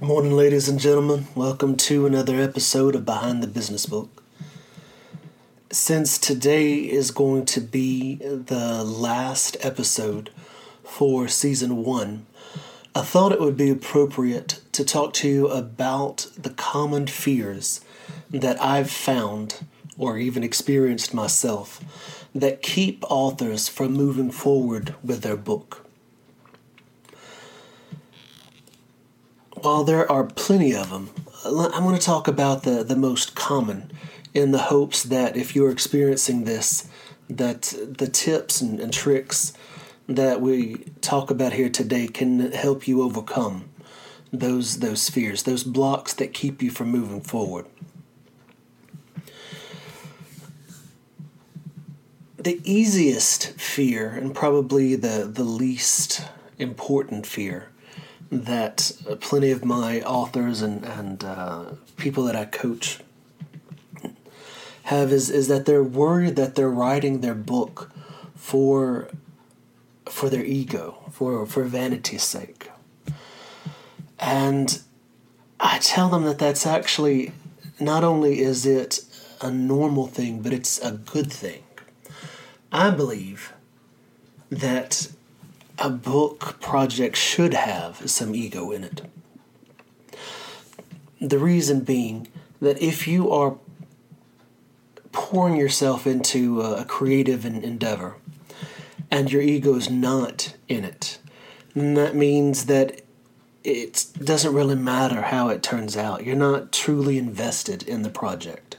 Morning, ladies and gentlemen. Welcome to another episode of Behind the Business Book. Since today is going to be the last episode for season one, I thought it would be appropriate to talk to you about the common fears that I've found or even experienced myself that keep authors from moving forward with their book. While there are plenty of them, I'm going to talk about the, the most common in the hopes that if you're experiencing this, that the tips and, and tricks that we talk about here today can help you overcome those those fears, those blocks that keep you from moving forward. The easiest fear, and probably the, the least important fear, that plenty of my authors and, and uh, people that I coach have is, is that they're worried that they're writing their book for for their ego, for for vanity's sake. And I tell them that that's actually not only is it a normal thing, but it's a good thing. I believe that a book project should have some ego in it. The reason being that if you are pouring yourself into a creative endeavor and your ego is not in it, then that means that it doesn't really matter how it turns out. You're not truly invested in the project.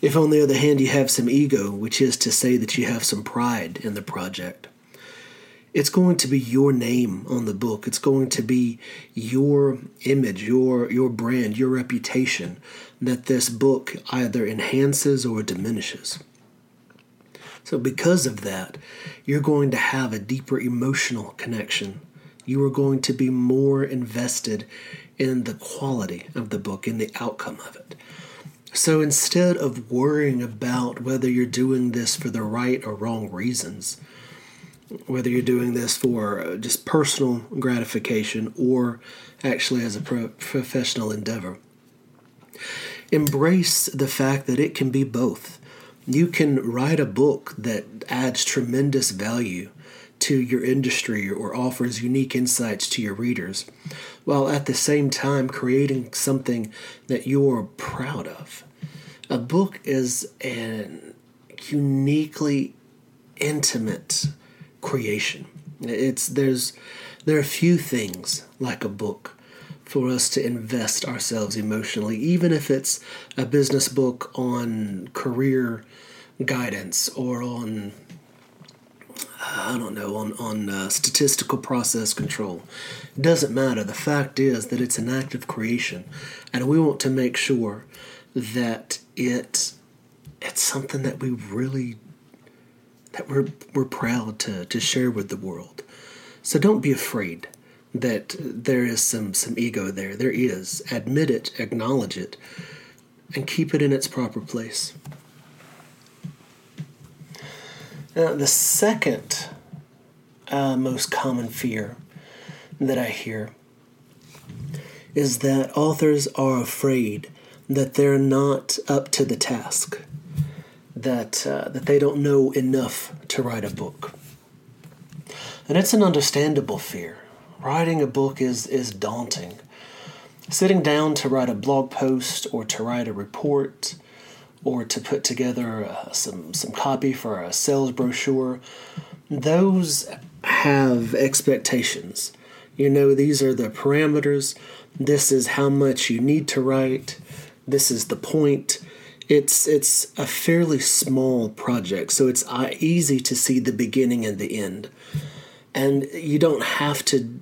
If, on the other hand, you have some ego, which is to say that you have some pride in the project, it's going to be your name on the book. It's going to be your image, your your brand, your reputation that this book either enhances or diminishes. So because of that, you're going to have a deeper emotional connection. You are going to be more invested in the quality of the book, in the outcome of it. So instead of worrying about whether you're doing this for the right or wrong reasons, whether you're doing this for uh, just personal gratification or actually as a pro- professional endeavor. Embrace the fact that it can be both. You can write a book that adds tremendous value to your industry or offers unique insights to your readers, while at the same time creating something that you're proud of. A book is an uniquely intimate creation. It's there's there are few things like a book for us to invest ourselves emotionally, even if it's a business book on career guidance or on I don't know on on uh, statistical process control. It doesn't matter. The fact is that it's an act of creation, and we want to make sure that it it's something that we really that we're, we're proud to, to share with the world. So don't be afraid that there is some, some ego there. There is. Admit it, acknowledge it, and keep it in its proper place. Now, the second uh, most common fear that I hear is that authors are afraid that they're not up to the task that uh, that they don't know enough to write a book. And it's an understandable fear. Writing a book is is daunting. Sitting down to write a blog post or to write a report or to put together uh, some some copy for a sales brochure, those have expectations. You know, these are the parameters. This is how much you need to write. This is the point it's it's a fairly small project, so it's uh, easy to see the beginning and the end, and you don't have to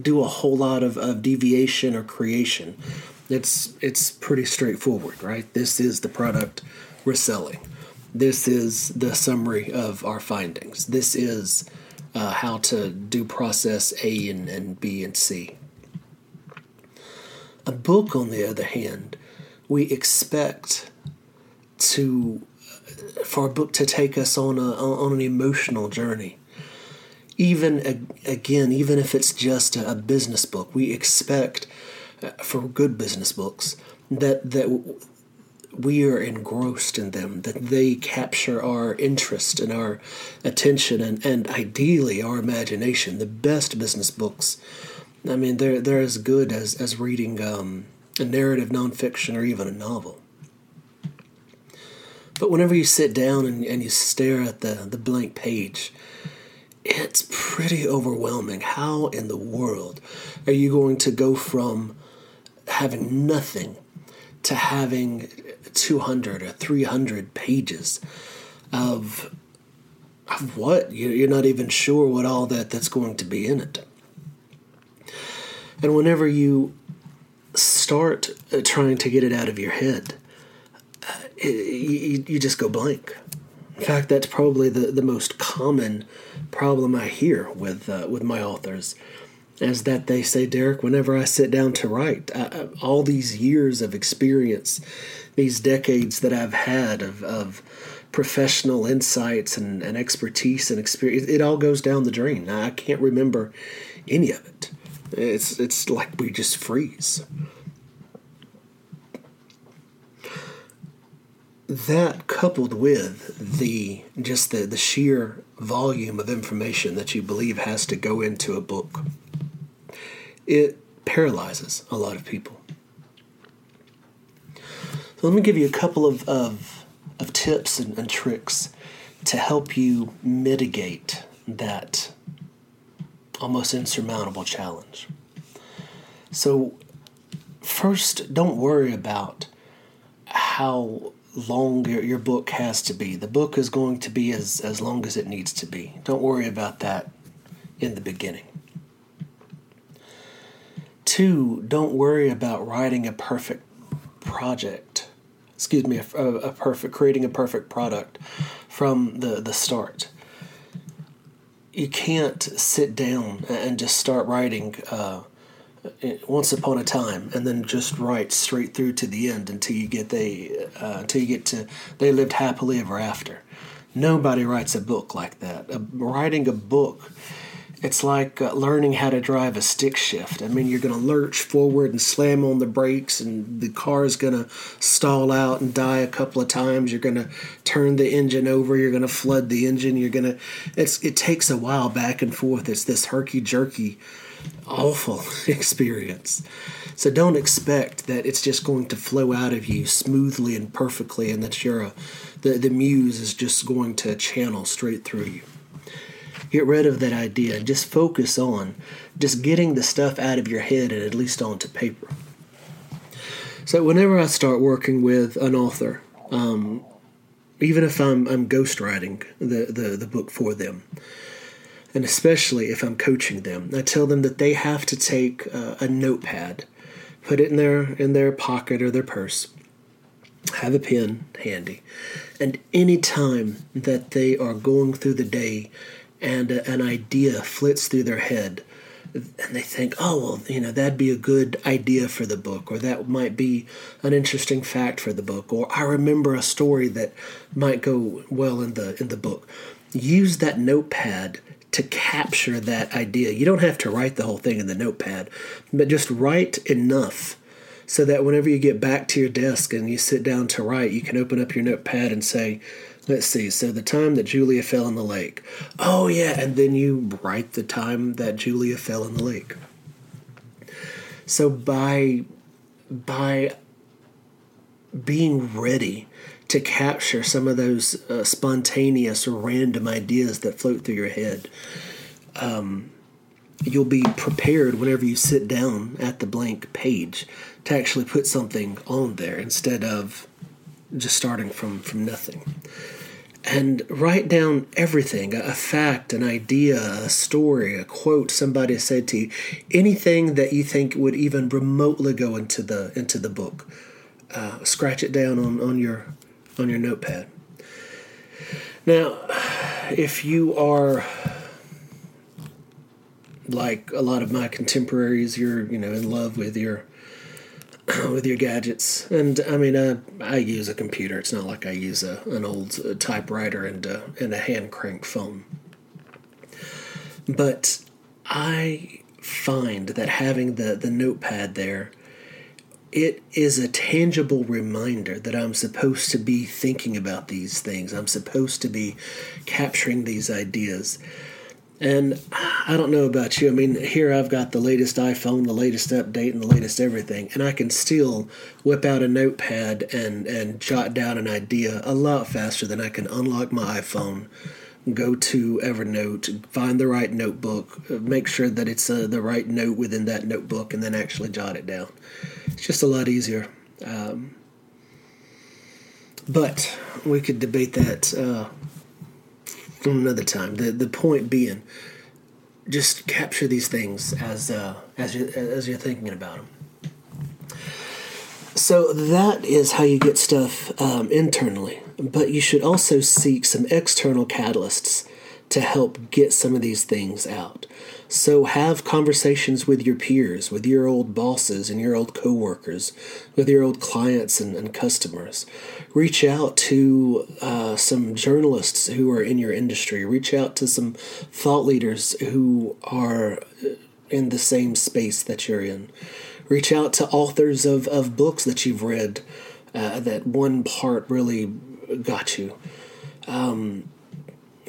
do a whole lot of, of deviation or creation. It's it's pretty straightforward, right? This is the product we're selling. This is the summary of our findings. This is uh, how to do process A and, and B and C. A book, on the other hand, we expect to for a book to take us on a on an emotional journey. even again, even if it's just a business book, we expect uh, for good business books that that we are engrossed in them, that they capture our interest and our attention and, and ideally our imagination. The best business books, I mean, they're, they're as good as, as reading um, a narrative nonfiction or even a novel. But whenever you sit down and, and you stare at the, the blank page, it's pretty overwhelming. How in the world are you going to go from having nothing to having 200 or 300 pages of of what you're not even sure what all that that's going to be in it and whenever you start uh, trying to get it out of your head uh, you, you just go blank in fact that's probably the, the most common problem i hear with uh, with my authors is that they say derek whenever i sit down to write I, all these years of experience these decades that I've had of, of professional insights and, and expertise and experience, it all goes down the drain. I can't remember any of it. It's it's like we just freeze. That coupled with the just the, the sheer volume of information that you believe has to go into a book, it paralyzes a lot of people. So let me give you a couple of, of, of tips and, and tricks to help you mitigate that almost insurmountable challenge. So, first, don't worry about how long your, your book has to be. The book is going to be as, as long as it needs to be. Don't worry about that in the beginning. Two, don't worry about writing a perfect project excuse me, a, a, perfect creating a perfect product from the the start. You can't sit down and just start writing uh, once upon a time and then just write straight through to the end until you get they uh, until you get to they lived happily ever after. Nobody writes a book like that. writing a book it's like uh, learning how to drive a stick shift. I mean, you're going to lurch forward and slam on the brakes, and the car is going to stall out and die a couple of times. You're going to turn the engine over. You're going to flood the engine. You're going to. It's it takes a while back and forth. It's this herky jerky, awful experience. So don't expect that it's just going to flow out of you smoothly and perfectly, and that you're a, the the muse is just going to channel straight through you. Get rid of that idea and just focus on just getting the stuff out of your head and at least onto paper. So whenever I start working with an author, um, even if I'm I'm ghostwriting the, the, the book for them, and especially if I'm coaching them, I tell them that they have to take uh, a notepad, put it in their in their pocket or their purse, have a pen handy, and any time that they are going through the day and an idea flits through their head and they think, oh well, you know that'd be a good idea for the book, or that might be an interesting fact for the book, or I remember a story that might go well in the in the book. Use that notepad to capture that idea. You don't have to write the whole thing in the notepad, but just write enough so that whenever you get back to your desk and you sit down to write, you can open up your notepad and say, Let's see. So the time that Julia fell in the lake. Oh yeah, and then you write the time that Julia fell in the lake. So by by being ready to capture some of those uh, spontaneous random ideas that float through your head, um, you'll be prepared whenever you sit down at the blank page to actually put something on there instead of just starting from from nothing and write down everything a fact, an idea, a story, a quote somebody said to you, anything that you think would even remotely go into the into the book. Uh, scratch it down on, on your on your notepad. Now, if you are like a lot of my contemporaries, you're you know in love with your with your gadgets. And I mean, uh, I use a computer. It's not like I use a, an old uh, typewriter and, uh, and a hand crank phone. But I find that having the, the notepad there, it is a tangible reminder that I'm supposed to be thinking about these things. I'm supposed to be capturing these ideas. And I don't know about you. I mean, here I've got the latest iPhone, the latest update, and the latest everything, and I can still whip out a notepad and and jot down an idea a lot faster than I can unlock my iPhone, go to Evernote, find the right notebook, make sure that it's uh, the right note within that notebook, and then actually jot it down. It's just a lot easier. Um, but we could debate that. Uh, another time. The the point being, just capture these things as uh, as you as you're thinking about them. So that is how you get stuff um, internally, but you should also seek some external catalysts to help get some of these things out. So have conversations with your peers, with your old bosses and your old coworkers, with your old clients and, and customers. Reach out to uh, some journalists who are in your industry. Reach out to some thought leaders who are in the same space that you're in. Reach out to authors of, of books that you've read uh, that one part really got you. Um,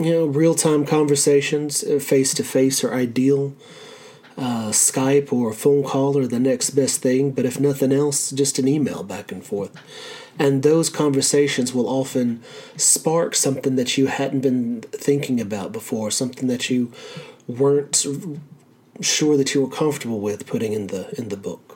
you know, real time conversations, face to face, are ideal. Uh, Skype or a phone call are the next best thing, but if nothing else, just an email back and forth. And those conversations will often spark something that you hadn't been thinking about before, something that you weren't sure that you were comfortable with putting in the in the book.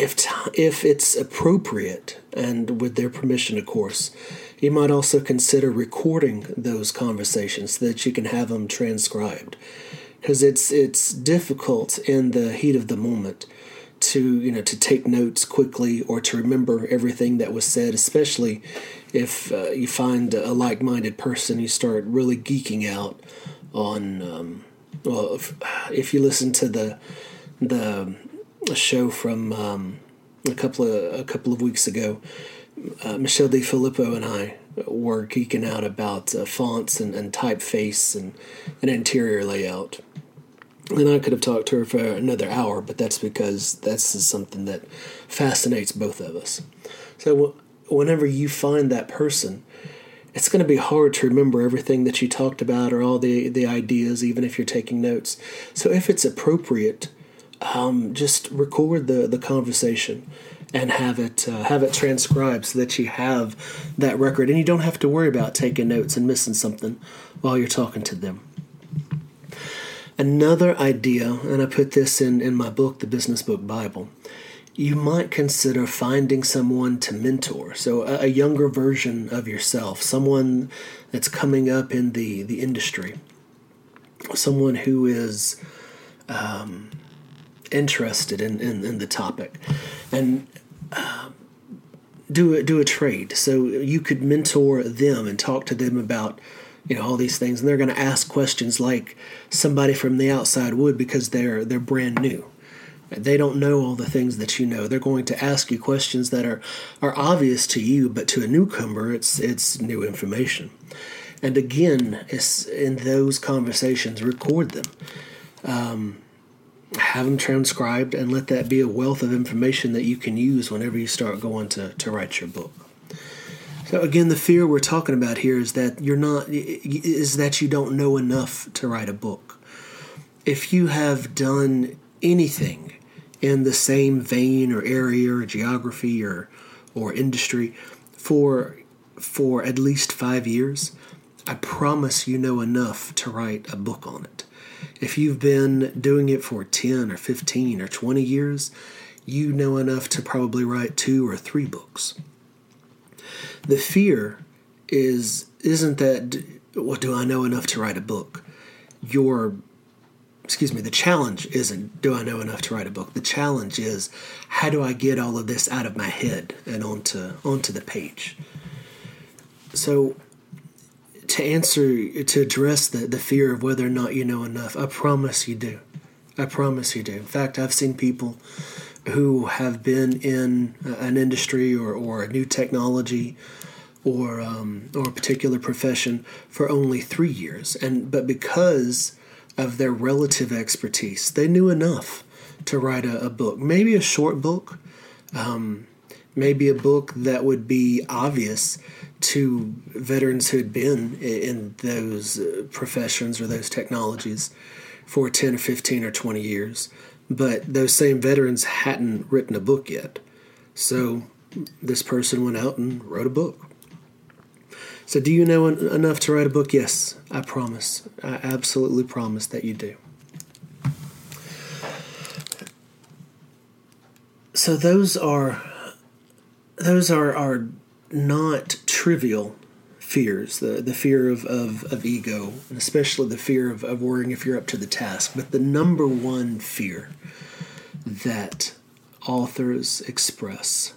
If t- if it's appropriate and with their permission, of course, you might also consider recording those conversations so that you can have them transcribed, because it's it's difficult in the heat of the moment to you know to take notes quickly or to remember everything that was said, especially if uh, you find a like-minded person, you start really geeking out on. Um, well, if, if you listen to the the show from um, a couple of a couple of weeks ago. Uh, Michelle De Filippo and I were geeking out about uh, fonts and, and typeface and, and interior layout. And I could have talked to her for another hour, but that's because that's something that fascinates both of us. So w- whenever you find that person, it's going to be hard to remember everything that you talked about or all the, the ideas, even if you're taking notes. So if it's appropriate, um, just record the, the conversation and have it uh, have it transcribed so that you have that record and you don't have to worry about taking notes and missing something while you're talking to them. Another idea, and I put this in, in my book, The Business Book Bible, you might consider finding someone to mentor. So, a, a younger version of yourself, someone that's coming up in the, the industry, someone who is um, interested in, in, in the topic and uh, do a, do a trade. So you could mentor them and talk to them about you know all these things, and they're going to ask questions like somebody from the outside would because they're they're brand new. They don't know all the things that you know. They're going to ask you questions that are are obvious to you, but to a newcomer, it's it's new information. And again, it's in those conversations, record them. Um, have them transcribed and let that be a wealth of information that you can use whenever you start going to, to write your book. So again, the fear we're talking about here is that you're not is that you don't know enough to write a book. If you have done anything in the same vein or area or geography or or industry for for at least 5 years, I promise you know enough to write a book on it. If you've been doing it for 10 or 15 or 20 years, you know enough to probably write two or three books. The fear is isn't that what do I know enough to write a book? Your excuse me, the challenge isn't do I know enough to write a book? The challenge is how do I get all of this out of my head and onto onto the page? So to answer to address the, the fear of whether or not you know enough. I promise you do. I promise you do. In fact i've seen people who have been in an industry or, or a new technology or um, or a particular profession for only three years, and but because of their relative expertise, they knew enough to write a, a book, maybe a short book, um, maybe a book that would be obvious to veterans who had been in those uh, professions or those technologies for 10 or 15 or 20 years. But those same veterans hadn't written a book yet. So this person went out and wrote a book. So, do you know en- enough to write a book? Yes, I promise. I absolutely promise that you do. So those are those are are not trivial fears the, the fear of, of, of ego and especially the fear of, of worrying if you're up to the task but the number one fear that authors express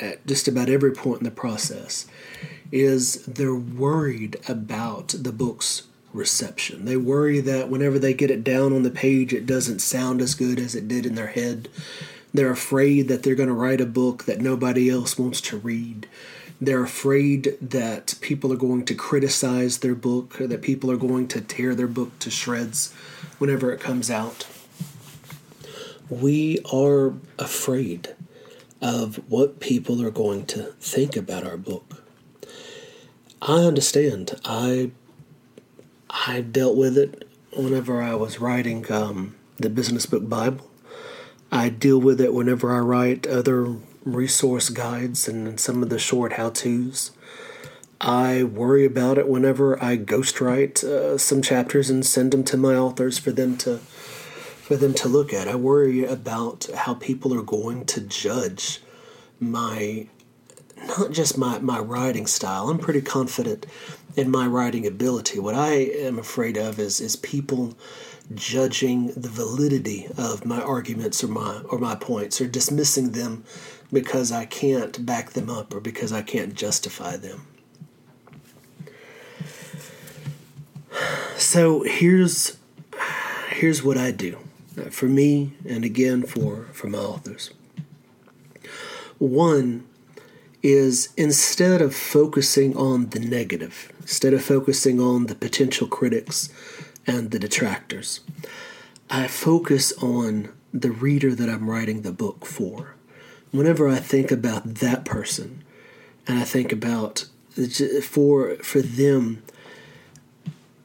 at just about every point in the process is they're worried about the book's reception. They worry that whenever they get it down on the page, it doesn't sound as good as it did in their head. They're afraid that they're going to write a book that nobody else wants to read. They're afraid that people are going to criticize their book, or that people are going to tear their book to shreds whenever it comes out. We are afraid of what people are going to think about our book. I understand. I I dealt with it whenever I was writing um, the business book Bible. I deal with it whenever I write other resource guides and some of the short how tos. I worry about it whenever I ghostwrite uh, some chapters and send them to my authors for them to for them to look at. I worry about how people are going to judge my not just my, my writing style. I'm pretty confident in my writing ability. What I am afraid of is is people judging the validity of my arguments or my or my points or dismissing them because I can't back them up or because I can't justify them. So here's here's what I do uh, for me and again for for my authors. One is instead of focusing on the negative, instead of focusing on the potential critics and the detractors, I focus on the reader that I'm writing the book for. Whenever I think about that person, and I think about for for them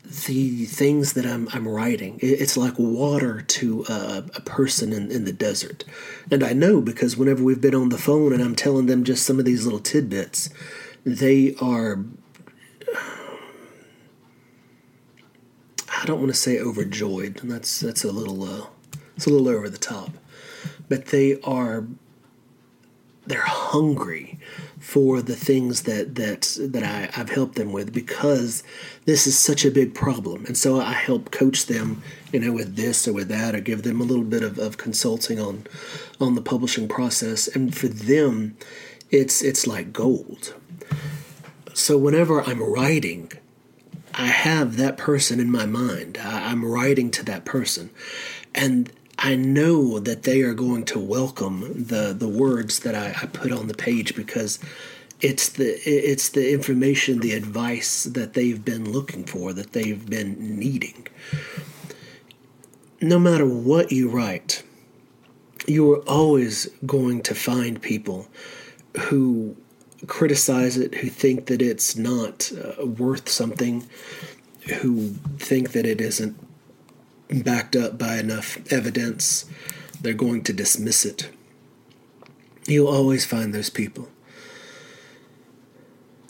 the things that I'm, I'm writing. It's like water to a, a person in, in the desert. And I know because whenever we've been on the phone and I'm telling them just some of these little tidbits, they are. I don't want to say overjoyed. That's that's a little uh, it's a little over the top, but they are they're hungry for the things that that that I, I've helped them with because this is such a big problem. And so I help coach them, you know, with this or with that, or give them a little bit of, of consulting on on the publishing process. And for them, it's it's like gold. So whenever I'm writing, I have that person in my mind. I, I'm writing to that person. And I know that they are going to welcome the the words that I, I, put on the page because it's the it's the information, the advice that they've been looking for, that they've been needing. No matter what you write, you are always going to find people who criticize it, who think that it's not uh, worth something, who think that it isn't backed up by enough evidence, they're going to dismiss it. You'll always find those people.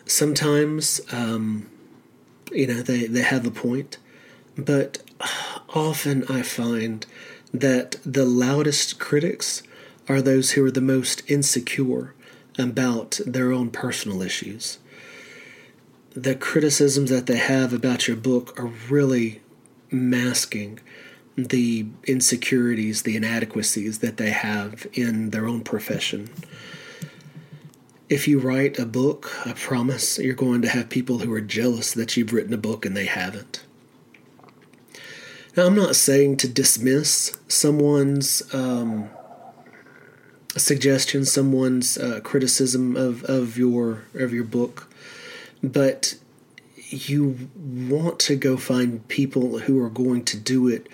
Sometimes, um, you know, they, they have a point, but often I find that the loudest critics are those who are the most insecure about their own personal issues. The criticisms that they have about your book are really masking the insecurities, the inadequacies that they have in their own profession. If you write a book, I promise you're going to have people who are jealous that you've written a book and they haven't. Now, I'm not saying to dismiss someone's um, suggestion, someone's uh, criticism of, of your of your book, but you want to go find people who are going to do it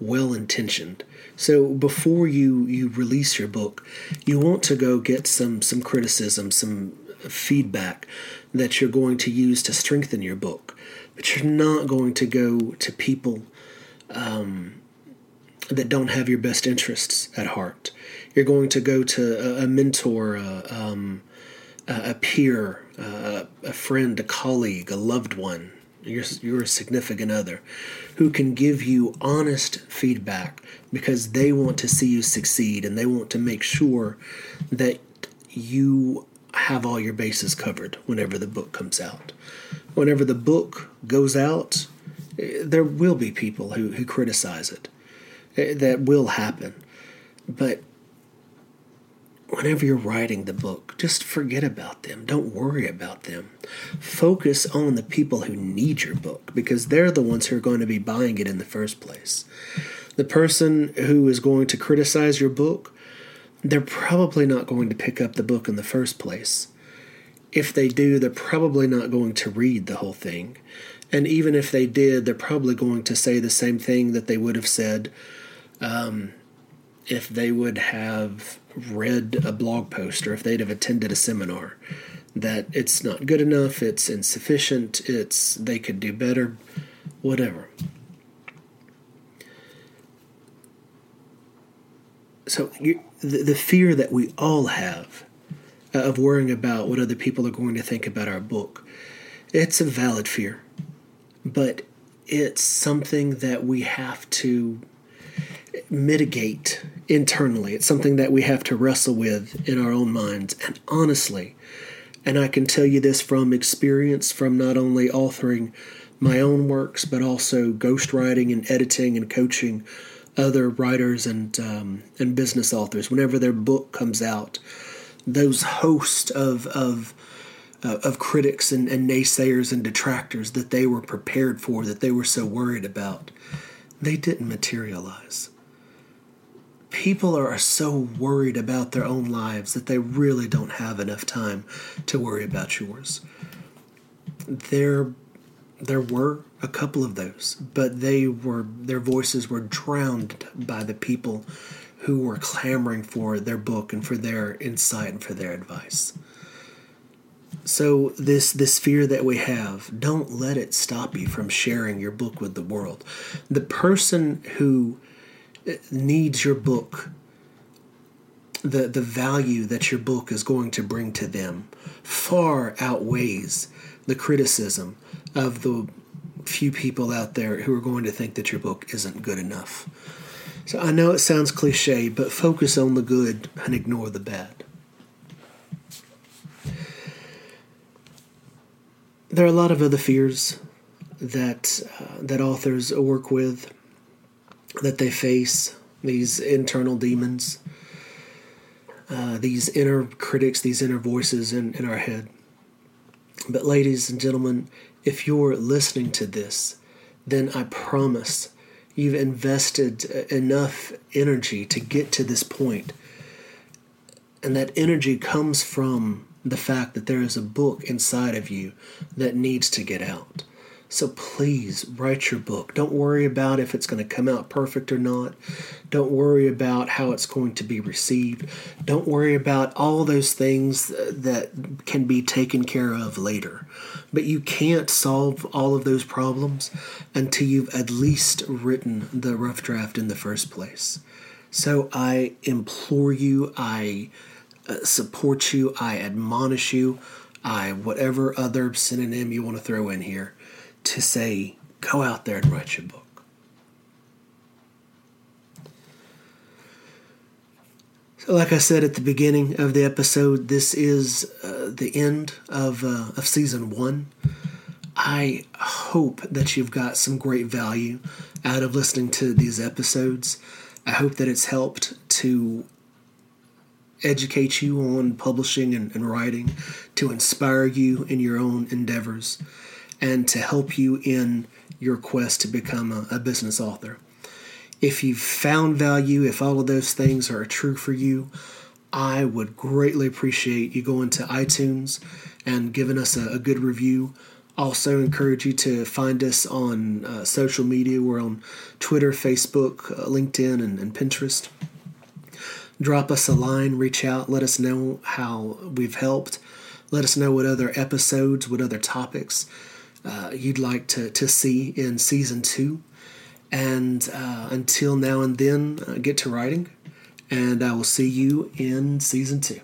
well intentioned. So before you you release your book, you want to go get some some criticism, some feedback that you're going to use to strengthen your book. But you're not going to go to people um, that don't have your best interests at heart. You're going to go to a, a mentor, a, um, a peer, a, a friend, a colleague, a loved one, your, your significant other, who can give you honest feedback because they want to see you succeed and they want to make sure that you have all your bases covered whenever the book comes out. Whenever the book goes out, eh, there will be people who, who criticize it. Eh, that will happen. But whenever you're writing the book, just forget about them. Don't worry about them. Focus on the people who need your book because they're the ones who are going to be buying it in the first place. The person who is going to criticize your book, they're probably not going to pick up the book in the first place. If they do, they're probably not going to read the whole thing. And even if they did, they're probably going to say the same thing that they would have said um, if they would have read a blog post or if they'd have attended a seminar that it's not good enough, it's insufficient, it's they could do better, whatever. So you, the, the fear that we all have uh, of worrying about what other people are going to think about our book, it's a valid fear, but it's something that we have to mitigate internally. It's something that we have to wrestle with in our own minds. And honestly, and I can tell you this from experience from not only authoring my own works, but also ghostwriting and editing and coaching other writers and um, and business authors. Whenever their book comes out, those host of of uh, of critics and, and naysayers and detractors that they were prepared for, that they were so worried about, they didn't materialize people are so worried about their own lives that they really don't have enough time to worry about yours. There, there were a couple of those, but they were their voices were drowned by the people who were clamoring for their book and for their insight and for their advice. So this this fear that we have, don't let it stop you from sharing your book with the world. The person who needs your book the the value that your book is going to bring to them far outweighs the criticism of the few people out there who are going to think that your book isn't good enough. So I know it sounds cliche, but focus on the good and ignore the bad. There are a lot of other fears that uh, that authors work with that they face, these internal demons, uh, these inner critics, these inner voices in, in our head. But, ladies and gentlemen, if you're listening to this, then I promise you've invested enough energy to get to this point. And that energy comes from the fact that there is a book inside of you that needs to get out. So please write your book. Don't worry about if it's going to come out perfect or not. Don't worry about how it's going to be received. Don't worry about all those things that can be taken care of later. But you can't solve all of those problems until you've at least written the rough draft in the first place. So I implore you, I uh, support you, I admonish you, I whatever other synonym you want to throw in here to say, go out there and write your book. So, like I said at the beginning of the episode, this is uh, the end of, uh, of season one. I hope that you've got some great value out of listening to these episodes. I hope that it's helped to educate you on publishing and, and writing, to inspire you in your own endeavors and to help you in your quest to become a, a business author. If you've found value, if all of those things are true for you, I would greatly appreciate you going to iTunes and giving us a, a good review. Also, encourage you to find us on uh, social media. We're on Twitter, Facebook, uh, LinkedIn, and, and Pinterest. Drop us a line, reach out, let us know how we've helped. Let us know what other episodes, what other topics uh, you'd like to, to see in season two. And uh, until now and then, uh, get to writing, and I will see you in season two.